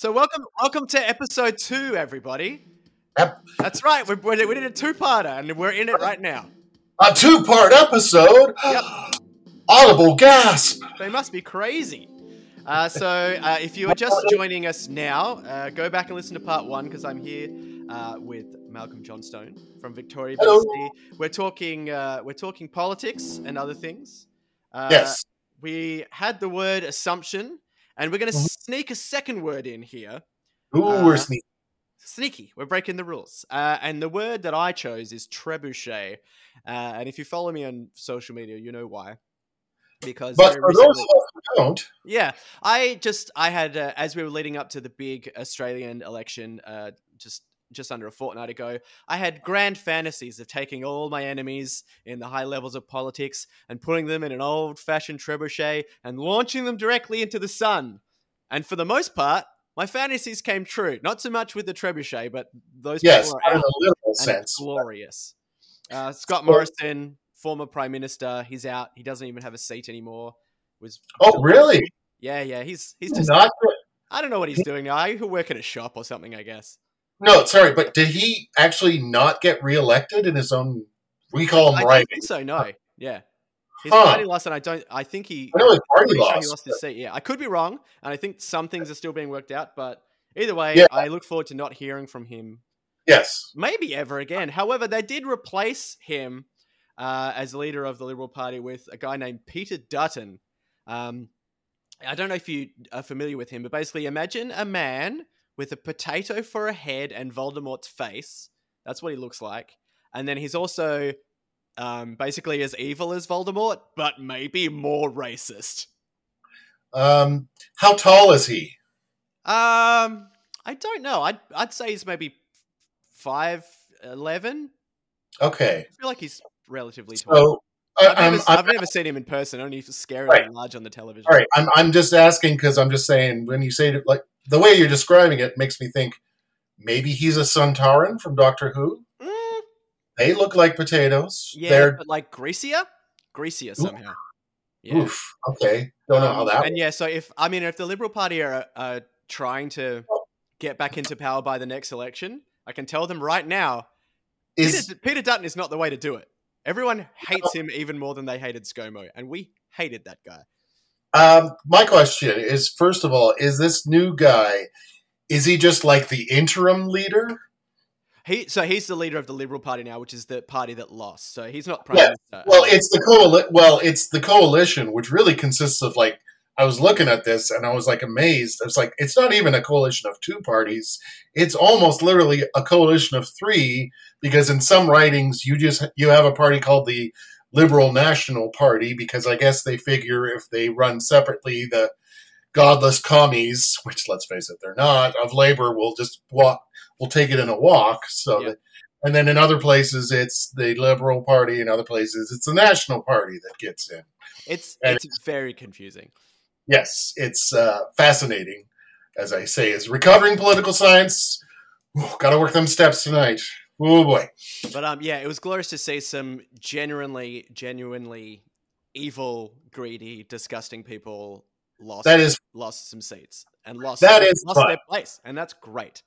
So welcome, welcome to episode two, everybody. Yep. That's right. We, we, did a two-parter, and we're in it right now. A two part episode? Yep. Audible gasp! They must be crazy. Uh, so uh, if you are just joining us now, uh, go back and listen to part one because I'm here uh, with Malcolm Johnstone from Victoria Hello. We're talking, uh, we're talking politics and other things. Uh, yes. We had the word assumption, and we're going to Mhm. sneak a second word in here. Ooh, uh, we're sneaky. Sneaky. We're breaking the rules. Uh, and the word that I chose is trebuchet. Uh, and if you follow me on social media, you know why. Because But for those recently- who don't, yeah, I just I had uh, as we were leading up to the big Australian election, uh, just just under a fortnight ago, I had grand fantasies of taking all my enemies in the high levels of politics and putting them in an old-fashioned trebuchet and launching them directly into the sun. And for the most part, my fantasies came true. Not so much with the trebuchet, but those yes, people are in a literal sense. glorious. Uh, Scott Morrison, former prime minister, he's out. He doesn't even have a seat anymore. Was Oh, really? yeah, yeah. He's he's just Not I don't know what he's doing now. Could work at a shop or something, I guess. No, sorry, but did he actually not get reelected in his own? We call him I right. think so. No, yeah. His Huh. party lost, and I don't. I think he. I know his party pretty sure he lost his seat. Yeah, I could be wrong, and I think some things are still being worked out. But either way, Yeah. I look forward to not hearing from him Yes. maybe ever again. However, they did replace him uh, as leader of the Liberal Party with a guy named Peter Dutton. Um, I don't know if you are familiar with him, but basically, imagine a man with a potato for a head and Voldemort's face. That's what he looks like. And then he's also um, basically as evil as Voldemort, but maybe more racist. Um, how tall is he? Um, I don't know. I'd I'd say he's maybe five eleven. Okay. I feel like he's relatively tall. So I've, never, I've never seen him in person. Only scarily Right. large on the television. all right. I'm, I'm just asking because I'm just saying when you say it, like the way you're describing it makes me think maybe he's a Sontaran from Doctor Who. Mm, They look like potatoes. yeah, They're but like greasier, greasier somehow. Yeah. oof. Okay. Don't know how Um, that. And yeah, so if I mean, if the Liberal Party are uh, trying to get back into power by the next election, I can tell them right now, is Peter, Peter Dutton is not the way to do it. Everyone hates him even more than they hated ScoMo, and we hated that guy. Um, my question is: first of all, is this new guy? Is he just like the interim leader? He so he's the leader of the Liberal Party now, which is the party that lost. So he's not prime Yeah, minister. Well, it's the coali- Well, it's the coalition, which really consists of like I was looking at this and I was like amazed. I was like, it's not even a coalition of two parties; it's almost literally a coalition of three. Because in some ridings, you just you have a party called the Liberal National Party because I guess they figure if they run separately, the godless commies, which let's face it, they're not, of labor will just walk, will take it in a walk. So, Yeah. that, and then in other places, it's the Liberal Party. In other places, it's the National Party that gets in. it's and- it's very confusing. Yes, it's uh, fascinating, as I say, is recovering political science. Got to work them steps tonight. Oh boy. But um, yeah, it was glorious to see some genuinely, genuinely evil, greedy, disgusting people lost That is lost some seats and lost That is lost fun. their place, and that's great.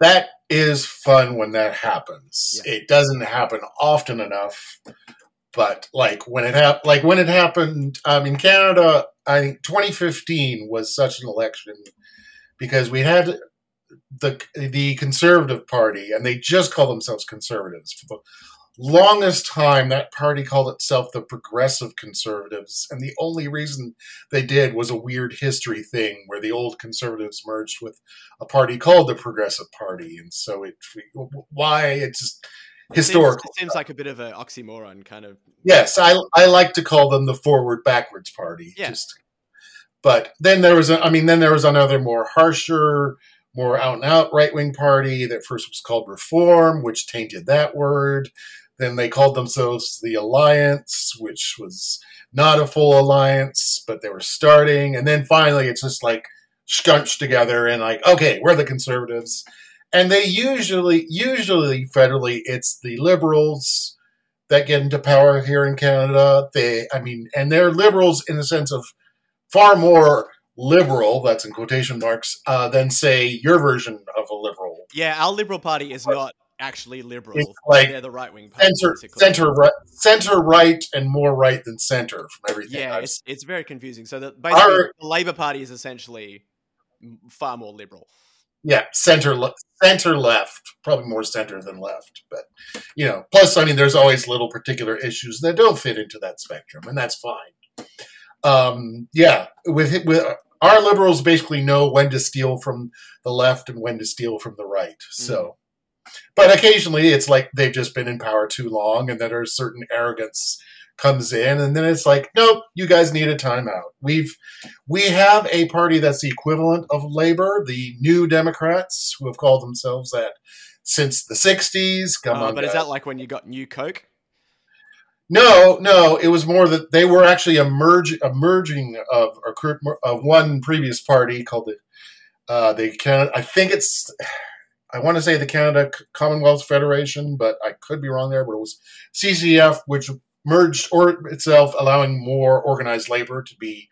that is fun when that happens. Yeah. It doesn't happen often enough, but like when it hap- like when it happened um, in Canada, I think 2015 was such an election because we had the the Conservative Party, and they just call themselves conservatives for the longest time. That party called itself the Progressive Conservatives, and the only reason they did was a weird history thing where the old conservatives merged with a party called the Progressive Party, and so it why it's just It seems- historical. It seems, like a bit of an oxymoron, kind of. Yes, I I like to call them the forward backwards party. Yeah. Just, but then there was a, I mean, then there was another more harsher, more out and out right wing party that first was called Reform, which tainted that word. Then they called themselves the Alliance, which was not a full alliance, but they were starting. And then finally, it's just like scunched together and like, okay, we're the conservatives. And they usually, usually federally, it's the liberals that get into power here in Canada. They, I mean, and they're liberals in the sense of far more liberal, that's in quotation marks, uh, than say your version of a liberal. Yeah, our Liberal Party is not actually liberal. It's like They're the right wing party. Center, basically. center, right, center, right, and more right than center from everything. Yeah, it's, it's very confusing. So that basically, Our- the Labour Party is essentially far more liberal. yeah, center le- center left, probably more center than left. But you know, plus, I mean, there's always little particular issues that don't fit into that spectrum, and that's fine. Um, yeah, with with our liberals basically know when to steal from the left and when to steal from the right. So, but occasionally it's like they've just been in power too long, and then there's certain arrogance comes in, and then it's like, nope, you guys need a timeout. We've we have a party that's the equivalent of Labor, the New Democrats, who have called themselves that since the '60s. Come Uh, on, but is that like when you got New Coke? No, no, it was more that they were actually a merge, a merging of cur- of one previous party called the uh, the Canada. I think it's I want to say the Canada Commonwealth Federation, but I could be wrong there. But it was CCF, which merged or itself, allowing more organized labor to be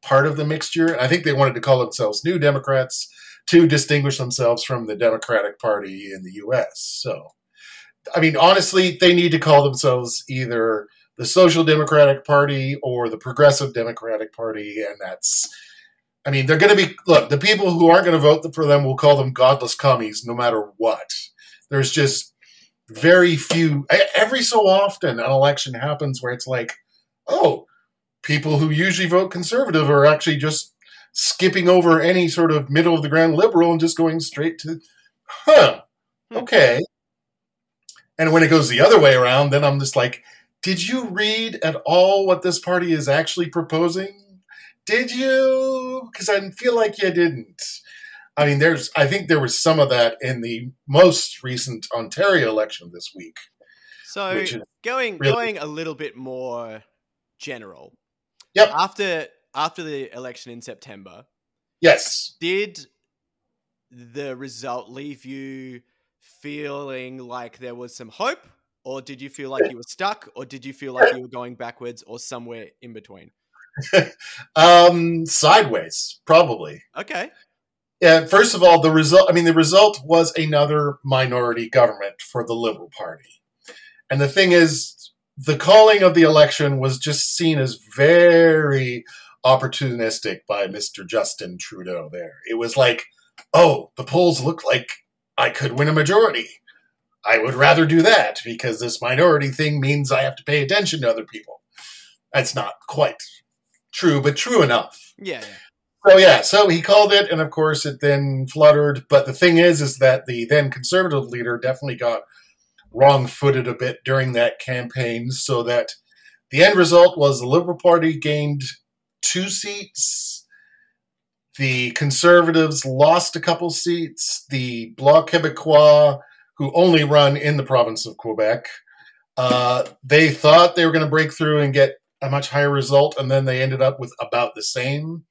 part of the mixture. I think they wanted to call themselves New Democrats to distinguish themselves from the Democratic Party in the U.S. So. I mean, honestly, they need to call themselves either the Social Democratic Party or the Progressive Democratic Party, and that's. I mean, they're going to be look. The people who aren't going to vote for them will call them godless commies, no matter what. There's just very few. Every so often, an election happens where it's like, oh, people who usually vote conservative are actually just skipping over any sort of middle of the ground liberal and just going straight to, huh, hmm. okay. And when it goes the other way around, then I'm just like, did you read at all what this party is actually proposing? Did you? Because I feel like you didn't. I mean, there's. I think there was some of that in the most recent Ontario election this week, So going really- going a little bit more general. Yep. After after the election in September, yes, did the result leave you feeling like there was some hope, or did you feel like you were stuck, or did you feel like you were going backwards, or somewhere in between? um, sideways probably. Okay. Yeah, first of all, the result, I mean, the result was another minority government for the Liberal Party. And the thing is, the calling of the election was just seen as very opportunistic by Mr. Justin Trudeau there. It was like, oh, the polls look like I could win a majority. I would rather do that because this minority thing means I have to pay attention to other people. That's not quite true, but true enough. Yeah. yeah. So yeah, so he called it, and of course it then fluttered. But the thing is, is that the then conservative leader definitely got wrong-footed a bit during that campaign, so that the end result was the Liberal Party gained two seats. The Conservatives lost a couple seats. The Bloc Québécois, who only run in the province of Quebec, uh, they thought they were going to break through and get a much higher result, and then they ended up with about the same.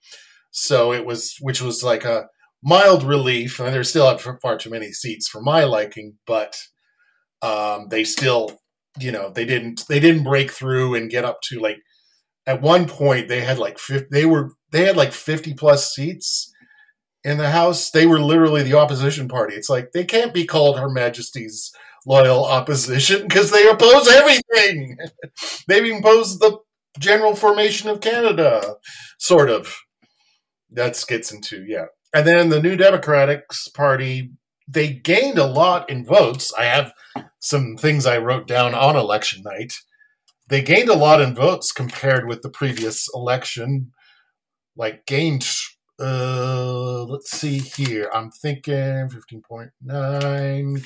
So it was, which was like a mild relief. And they still have far too many seats for my liking, but um, they still, you know, they didn't they didn't break through and get up to like. At one point, they had like 50, they were they had like fifty plus seats in the House. They were literally the opposition party. It's like they can't be called Her Majesty's loyal opposition because they oppose everything. they oppose the general formation of Canada, sort of that gets into yeah and then the new democratic party they gained a lot in votes i have some things i wrote down on election night they gained a lot in votes compared with the previous election like gained uh let's see here i'm thinking 15.9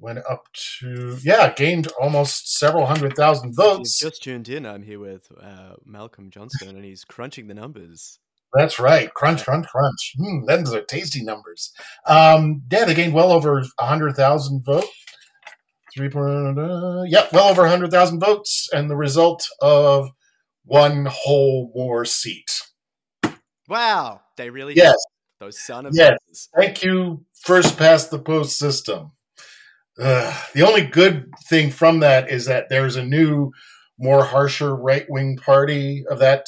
went up to yeah gained almost several hundred thousand votes just tuned in, I'm here with uh, Malcolm Johnston, and he's crunching the numbers. That's right. Crunch, crunch, crunch. Hmm, those are tasty numbers. Um, yeah, they gained well over 100,000 votes. Three point, uh, yeah, well over 100,000 votes, and the result of one whole war seat. Wow, they really Yes, those son of Yes. bitches. thank you, first past the post system. Ugh, the only good thing from that is that there's a new, more harsher right wing party of that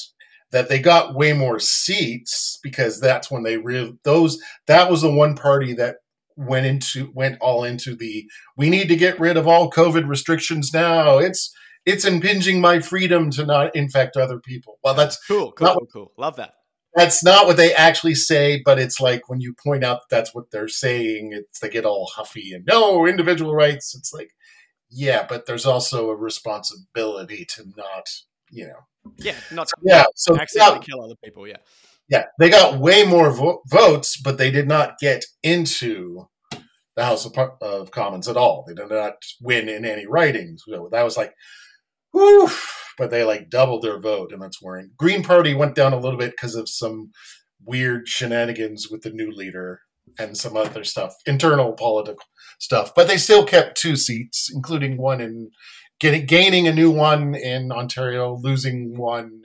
that they got way more seats because that's when they really those that was the one party that went into went all into the we need to get rid of all covid restrictions now it's it's impinging my freedom to not infect other people well that's cool cool cool, cool. love that that's not what they actually say but it's like when you point out that's what they're saying it's they get all huffy and no individual rights it's like yeah but there's also a responsibility to not you know yeah, not yeah. So accidentally kill other people. Yeah, yeah. They got way more vo- votes, but they did not get into the House of, of, Commons at all. They did not win in any ridings. So that was like, whew. But they like doubled their vote, and that's worrying. Green Party went down a little bit because of some weird shenanigans with the new leader and some other stuff, internal political stuff. But they still kept two seats, including one in getting gaining a new one in Ontario, losing one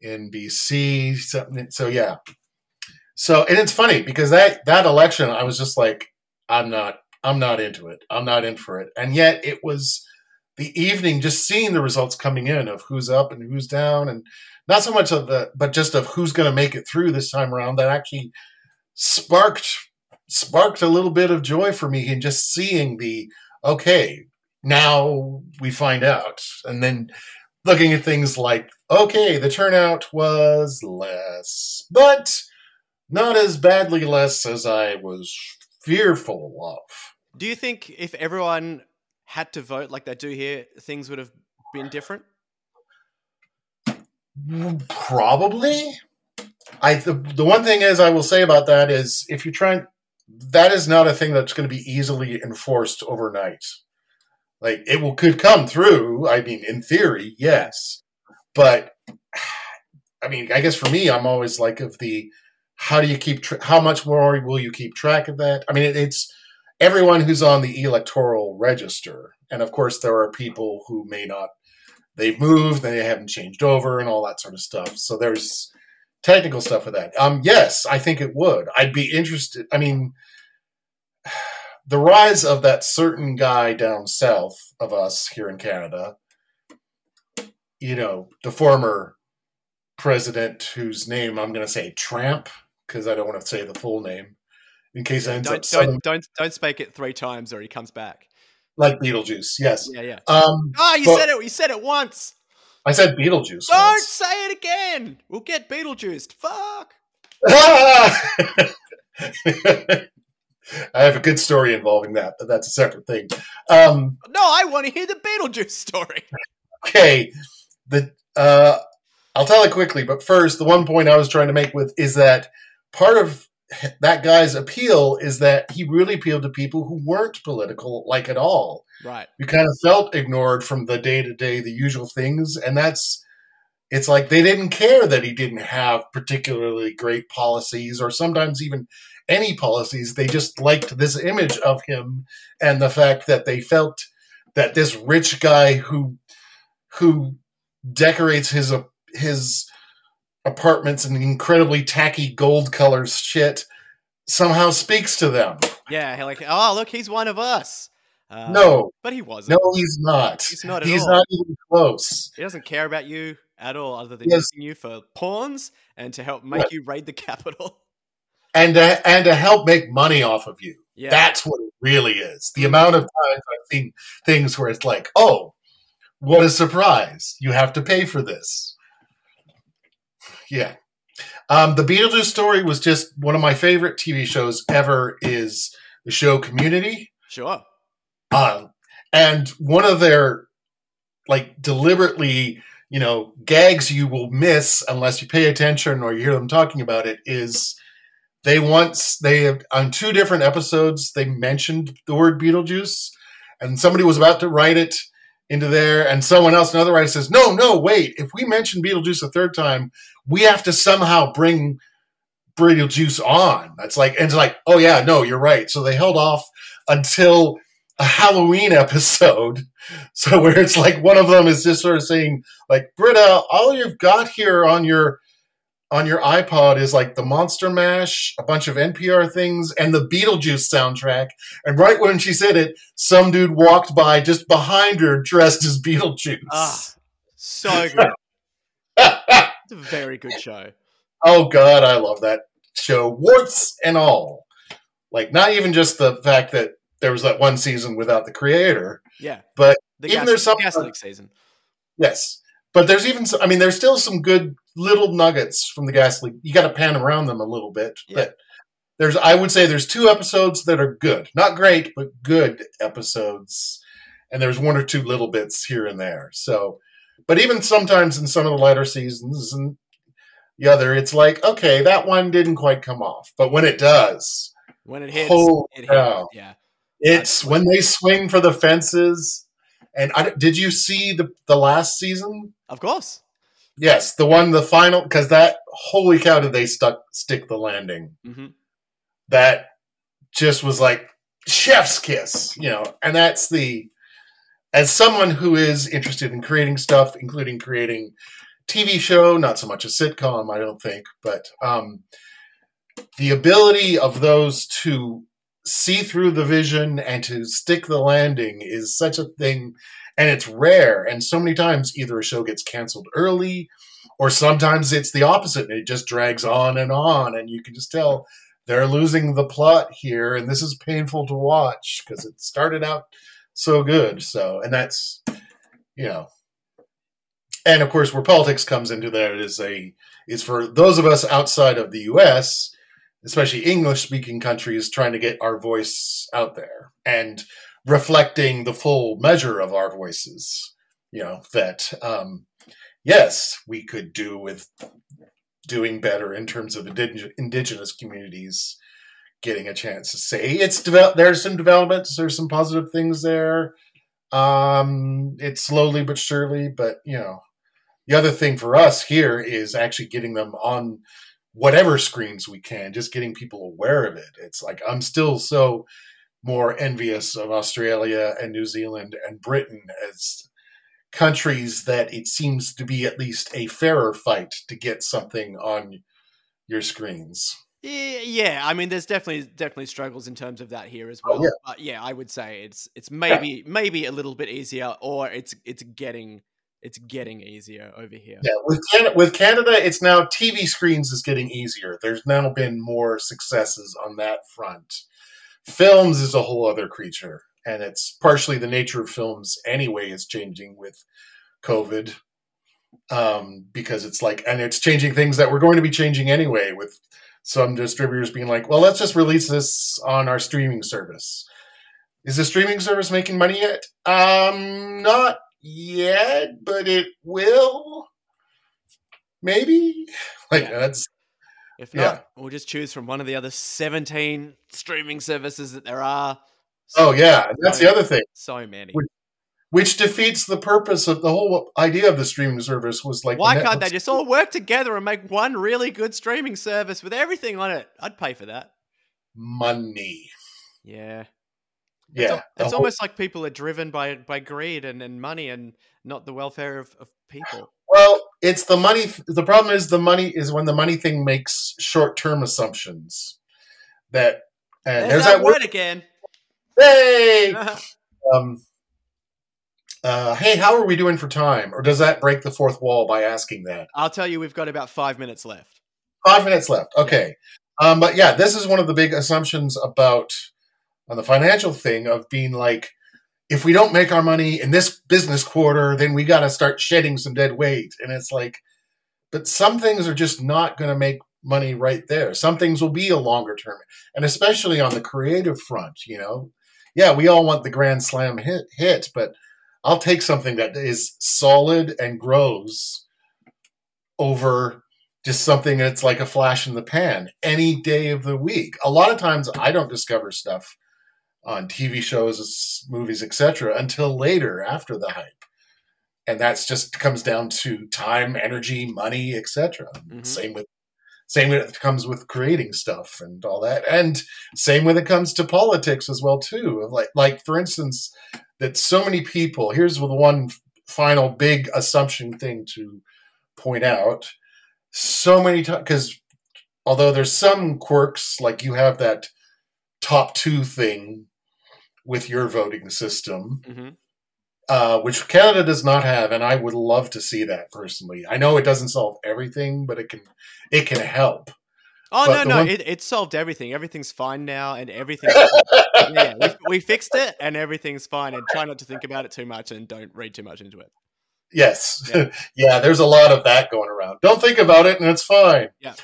in BC. So, so yeah. So and it's funny because that that election, I was just like, I'm not, I'm not into it. I'm not in for it. And yet it was the evening, just seeing the results coming in of who's up and who's down, and not so much of the, but just of who's going to make it through this time around. That actually sparked sparked a little bit of joy for me in just seeing the okay now we find out. And then looking at things like, okay, the turnout was less, but not as badly less as I was fearful of. Do you think if everyone had to vote like they do here, things would have been different? Probably. I the, the one thing is I will say about that is if you're trying that is not a thing that's going to be easily enforced overnight. Like it will could come through. I mean, in theory, yes, but I mean, I guess for me, I'm always like of the how do you keep tra- how much more will you keep track of that? I mean, it, it's everyone who's on the electoral register, and of course, there are people who may not. They've moved, they haven't changed over, and all that sort of stuff. So there's technical stuff with that. Um, yes, I think it would. I'd be interested. I mean the rise of that certain guy down south of us here in Canada, you know, the former president whose name I'm going to say Tramp because I don't want to say the full name in case I ends don't, up don't, don't don't speak it three times or he comes back. Like Beetlejuice, yes. Yeah, yeah. Um, oh, you said it. You said it once. I said Beetlejuice. Don't once. say it again. We'll get Beetlejuiced. Fuck. I have a good story involving that, but that's a separate thing. Um, no, I want to hear the Beetlejuice story. Okay, the uh, I'll tell it quickly, but first, the one point I was trying to make with is that part of that guy's appeal is that he really appealed to people who weren't political, like at all. Right. You kind of felt ignored from the day to day, the usual things, and that's it's like they didn't care that he didn't have particularly great policies or sometimes even any policies. They just liked this image of him and the fact that they felt that this rich guy who who decorates his uh, his apartments in incredibly tacky gold colors shit somehow speaks to them. Yeah, like, oh look, he's one of us. Uh, no, but he wasn't. No, he's not. He's not. he's all. not even close. He doesn't care about you at all, other than yes. using you for pawns and to help make you raid the capital and to, and to help make money off of you. Yeah. That's what it really is. The amount of times I've seen things where it's like, oh, what a surprise! You have to pay for this. Yeah. Um, the Beetlejuice story was just one of my favorite TV shows ever. Is the show Community? Sure. Um, and one of their like deliberately, you know, gags you will miss unless you pay attention or you hear them talking about it is they once they have on two different episodes they mentioned the word Beetlejuice, and somebody was about to write it into there, and someone else, another writer says, "No, no, wait! If we mention Beetlejuice a third time, we have to somehow bring Beetlejuice on." That's like, and it's like, oh yeah, no, you're right. So they held off until a Halloween episode. So where it's like one of them is just sort of saying, like, Britta, all you've got here on your on your iPod is like the Monster Mash, a bunch of NPR things, and the Beetlejuice soundtrack. And right when she said it, some dude walked by just behind her dressed as Beetlejuice. Ah, so good. It's a very good show. Oh god, I love that show, warts and all. Like not even just the fact that there was that one season without the creator. Yeah, But the even gas, there's some- gas leak season. Yes, but there's even some, I mean there's still some good little nuggets from the leak. You got to pan around them a little bit, Yeah. but there's I would say there's two episodes that are good, not great, but good episodes, and there's one or two little bits here and there. So, but even sometimes in some of the latter seasons and the other, it's like okay, that one didn't quite come off, but when it does, When it hits, it hits. Yeah. it's when they swing for the fences. And I, did you see the the last season? Of course. Yes, the one, the final, because that holy cow, did they stuck stick the landing? hmm That just was like chef's kiss, you know. And that's the, as someone who is interested in creating stuff, including creating TV show, not so much a sitcom, I don't think, but um, the ability of those to see through the vision and to stick the landing is such a thing and it's rare. And so many times either a show gets canceled early or sometimes it's the opposite and it just drags on and on and you can just tell they're losing the plot here and this is painful to watch because it started out so good. So and that's you know. And of course where politics comes into there is a is for those of us outside of the us especially english speaking countries trying to get our voice out there and reflecting the full measure of our voices you know that um yes we could do with doing better in terms of indig- indigenous communities getting a chance to say it's develop there's some developments there's some positive things there. Um it's slowly but surely but you know the other thing for us here is actually getting them on whatever screens we can just getting people aware of it it's like i'm still so more envious of australia and new zealand and britain as countries that it seems to be at least a fairer fight to get something on your screens Yeah, yeah, I mean, there's definitely definitely struggles in terms of that here as Oh, well. yeah. But yeah, I would say it's it's maybe maybe a little bit easier, or it's it's getting it's getting easier over here. Yeah, with Canada, with Canada, it's now TV screens is getting easier. There's now been more successes on that front. Films is a whole other creature, and it's partially the nature of films anyway is changing with COVID, um, because it's like, and it's changing things that we're going to be changing anyway. With some distributors being like, "Well, let's just release this on our streaming service." Is the streaming service making money yet? Um, not yet, but it will. Maybe. Like Yeah. that's If Yeah. not, we'll just choose from one of the other 17 streaming services that there are. oh yeah, that's the other thing, So many. Which- which defeats the purpose of the whole idea of the streaming service. Was like Why the can't they just all work together and make one really good streaming service with everything on it? I'd pay for that. money? Yeah. Yeah, It's, it's whole- almost like people are driven by by greed and, and money and not the welfare of, of people. Well, it's the money. The problem is the money is when the money thing makes short term assumptions. That and There's, there's, that that word word. again. Hey, um, uh, hey, how are we doing for time? Or does that break the fourth wall by asking that? I'll tell you, we've got about five minutes left. Five minutes left. Okay. Um, but yeah, this is one of the big assumptions about on the financial thing of being like, if we don't make our money in this business quarter, then we got to start shedding some dead weight. And it's like, but some things are just not going to make money right there. Some things will be a longer term, and especially on the creative front, you know. Yeah, we all want the grand slam hit, hit, but I'll take something that is solid and grows over just something that's like a flash in the pan any day of the week. A lot of times I don't discover stuff on TV shows, movies, etc. until later after the hype. And that's just comes down to time, energy, money, etc. Mhm. Same with same when it comes with creating stuff and all that. And same when it comes to politics as well too. Of Like like for instance that so many people, here's the one final big assumption thing to point out so many times because although there's some quirks like you have that top two thing with your voting system hmm uh, which Canada does not have, and I would love to see that personally. I know it doesn't solve everything, but it can it can help. Oh But no, no, one- it, it solved everything. Everything's fine now, and everything. yeah, we, we fixed it, and everything's fine. And try not to think about it too much, and don't read too much into it. Yes. Yeah. Yeah. there's a lot of that going around. Don't think about it and it's fine. Yeah.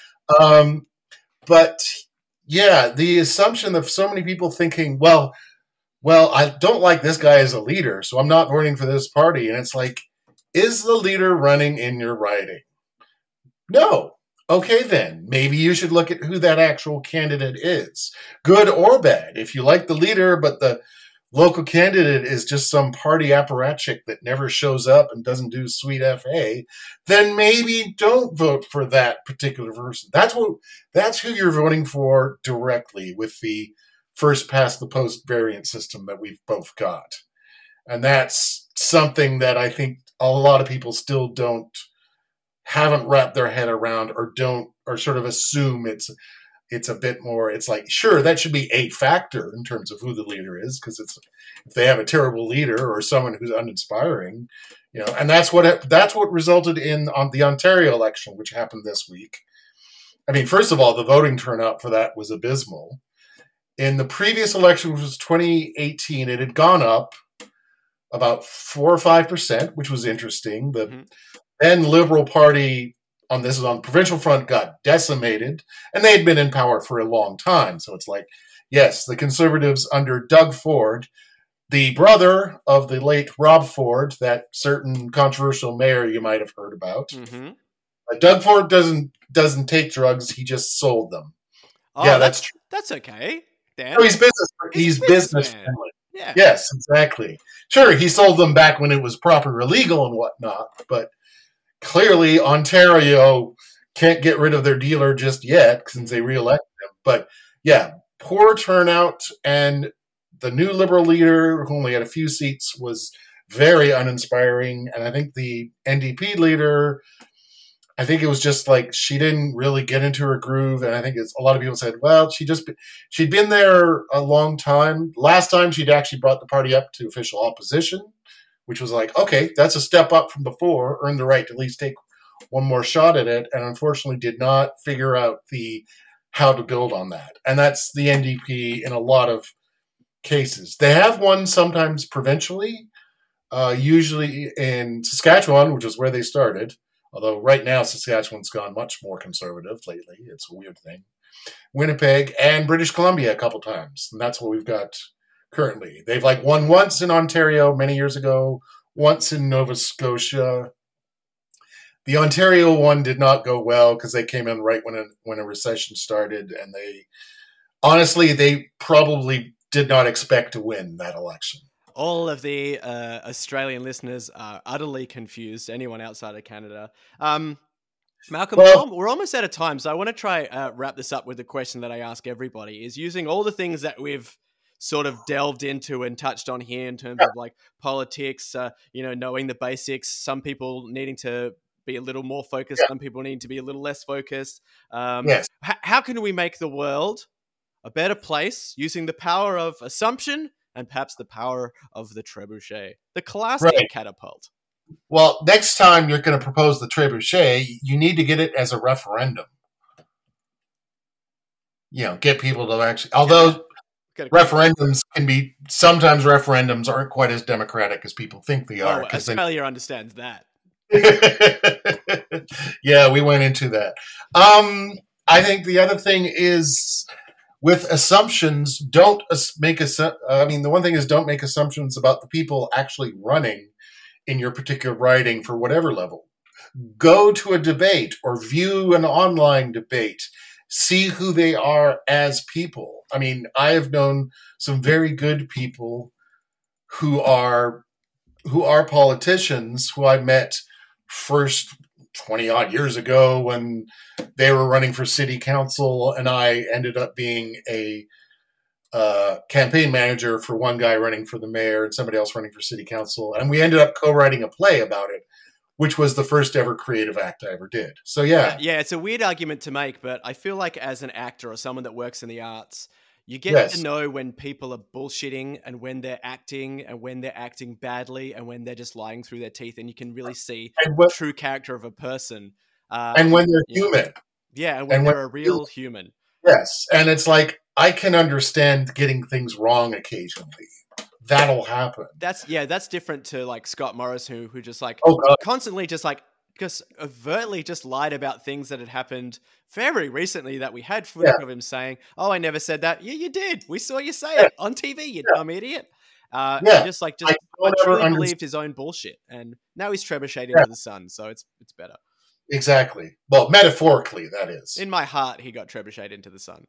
Um, but yeah, the assumption of so many people thinking, well, well, I don't like this guy as a leader, so I'm not voting for this party. And it's like, is the leader running in your riding? No. Okay, then maybe you should look at who that actual candidate is, good or bad. If you like the leader, but the local candidate is just some party apparatchik that never shows up and doesn't do sweet fa then maybe don't vote for that particular person that's what that's who you're voting for directly with the first past the post variant system that we've both got. And that's something that i think a lot of people still don't haven't wrapped their head around or don't or sort of assume it's it's a bit more it's like sure that should be a factor in terms of who the leader is because it's if they have a terrible leader or someone who's uninspiring you know and that's what that's what resulted in on the ontario election which happened this week. I mean first of all the voting turnout for that was abysmal in the previous election which was 2018 it had gone up about 4 or 5% which was interesting the Mhm. then liberal party on this is on the provincial front got decimated and they had been in power for a long time so it's like yes the conservatives under doug ford the brother of the late rob ford that certain controversial mayor you might have heard about Mm-hmm. Uh, doug ford doesn't doesn't take drugs he just sold them Oh, yeah that's that's true that's okay. No, he's business He's he's business friendly yeah. Yes, exactly. Sure, he sold them back when it was proper illegal and whatnot, but clearly Ontario can't get rid of their dealer just yet since they reelected him. But yeah, poor turnout, and the new Liberal leader, who only had a few seats, was very uninspiring. And I think the NDP leader, I think it was just like she didn't really get into her groove. And I think it's a lot of people said, well, she just she'd been there a long time. Last time she'd actually brought the party up to official opposition, which was like, okay, that's a step up from before, earned the right to at least take one more shot at it, and unfortunately did not figure out the how to build on that. And that's the NDP in a lot of cases. They have won sometimes provincially, uh, usually in Saskatchewan, which is where they started. Although right now Saskatchewan's gone much more conservative lately. It's a weird thing. Winnipeg and British Columbia a couple times. And that's what we've got currently. They've like won once in Ontario many years ago, once in Nova Scotia. The Ontario one did not go well because they came in right when a, when a recession started, and they honestly they probably did not expect to win that election. All of the uh, Australian listeners are utterly confused. Anyone outside of Canada. Um, Malcolm, Well- we're almost out of time, so I want to try uh, wrap this up with the question that I ask everybody: is using all the things that we've sort of delved into and touched on here in terms of like politics, uh, you know, knowing the basics. Some people needing to be a little more focused. Yeah. Some people need to be a little less focused. Um, Yes. h- how can we make the world a better place using the power of assumption and perhaps the power of the trebuchet, the classic Right. catapult? Well, next time you're going to propose the trebuchet, you need to get it as a referendum. You know, get people to actually. Although Gotta- referendums can be sometimes referendums aren't quite as democratic as people think they are Oh, because they Australia understands that. yeah, we went into that. Um, I think the other thing is with assumptions, don't make assu- uh, I mean, the one thing is don't make assumptions about the people actually running in your particular riding for whatever level. Go to a debate or view an online debate. See who they are as people. I mean, I have known some very good people who are who are politicians who I met first 20 odd years ago when they were running for city council and I ended up being a uh, campaign manager for one guy running for the mayor and somebody else running for city council and we ended up co-writing a play about it which was the first ever creative act I ever did. So yeah, Yeah, it's a weird argument to make, but I feel like as an actor or someone that works in the arts, You get Yes. to know when people are bullshitting and when they're acting and when they're acting badly and when they're just lying through their teeth, and you can really see and the true character of a person. Uh, and when they're human. yeah, and when and they're a real human. Yes, and it's like I can understand getting things wrong occasionally. That'll happen. That's yeah, that's different to like Scott Morris, who who just like Oh constantly just like just overtly just lied about things that had happened very recently that we had footage of him saying, "Oh, I never said that." Yeah, you did. We saw you say it on TV. You dumb idiot. Uh, Yeah. just like just I truly understand. believed his own bullshit, and now he's trebucheted Yeah. into the sun, so it's it's better. exactly. Well, metaphorically, that is In my heart, he got trebucheted into the sun.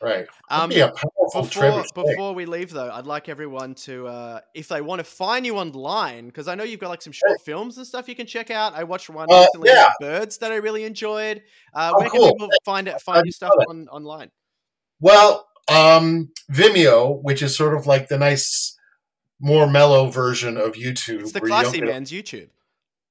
right. Um, powerful before before we leave though i'd like everyone to uh if they want to find you online because i know you've got like some short films and stuff you can check out. I watched one Uh, recently yeah. birds that i really enjoyed. Uh Oh, where can people find it find your stuff on online? Well, um, Vimeo, which is sort of like the nice, more mellow version of YouTube. it's the where you classy man's youtube.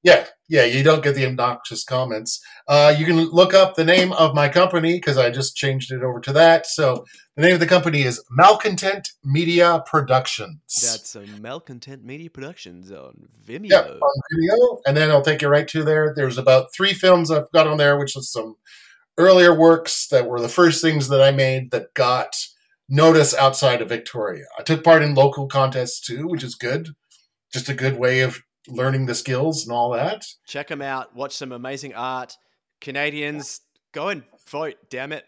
Yeah, yeah, you don't get the obnoxious comments. Uh, you can look up the name of my company because I just changed it over to that. So the name of the company is Malcontent Media Productions. that's a malcontent media productions on vimeo Yep, on Vimeo, and then I'll take you right to there. There's about three films I've got on there, which is some earlier works that were the first things that I made that got notice outside of Victoria. I took part in local contests too, which is good. Just a good way of learning the skills and all that. check them out watch some amazing art canadians go and vote damn it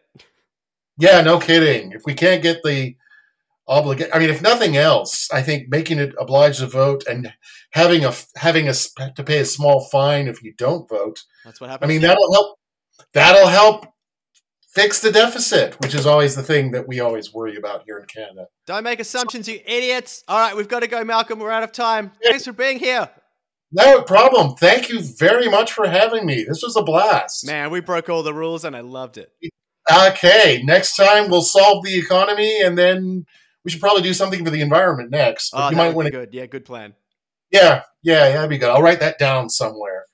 Yeah, no kidding. If we can't get the obligation, I mean, if nothing else, I think making it obliged to vote and having a having a to pay a small fine if you don't vote. that's what happened I mean, that'll help. That'll help fix the deficit, which is always the thing that we always worry about here in Canada. Don't make assumptions, you idiots. All right, we've got to go, Malcolm. We're out of time. Thanks for being here. No problem. Thank you very much for having me. This was a blast. Man, we broke all the rules and I loved it. Okay, next time we'll solve the economy, and then we should probably do something for the environment next. Oh, you that might would want be to. good. Yeah, good plan. Yeah, yeah, that'd be good. I'll write that down somewhere.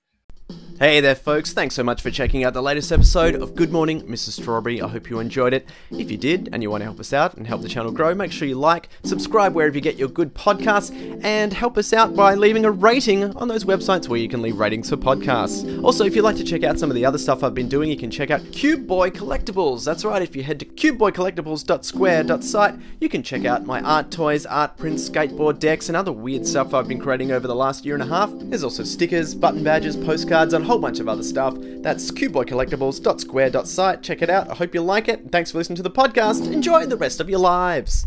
Hey there, folks. Thanks so much for checking out the latest episode of Good Morning, Mrs. Strawberry. I hope you enjoyed it. If you did and you want to help us out and help the channel grow, make sure you like, subscribe wherever you get your good podcasts, and help us out by leaving a rating on those websites where you can leave ratings for podcasts. Also, if you'd like to check out some of the other stuff I've been doing, you can check out Cube Boy Collectibles. That's right, if you head to cubeboycollectibles.square.site, you can check out my art toys, art prints, skateboard decks, and other weird stuff I've been creating over the last year and a half. There's also stickers, button badges, postcards, and whole bunch of other stuff. That's cubeboycollectibles.square.site. Check it out. I hope you like it. Thanks for listening to the podcast. Enjoy the rest of your lives.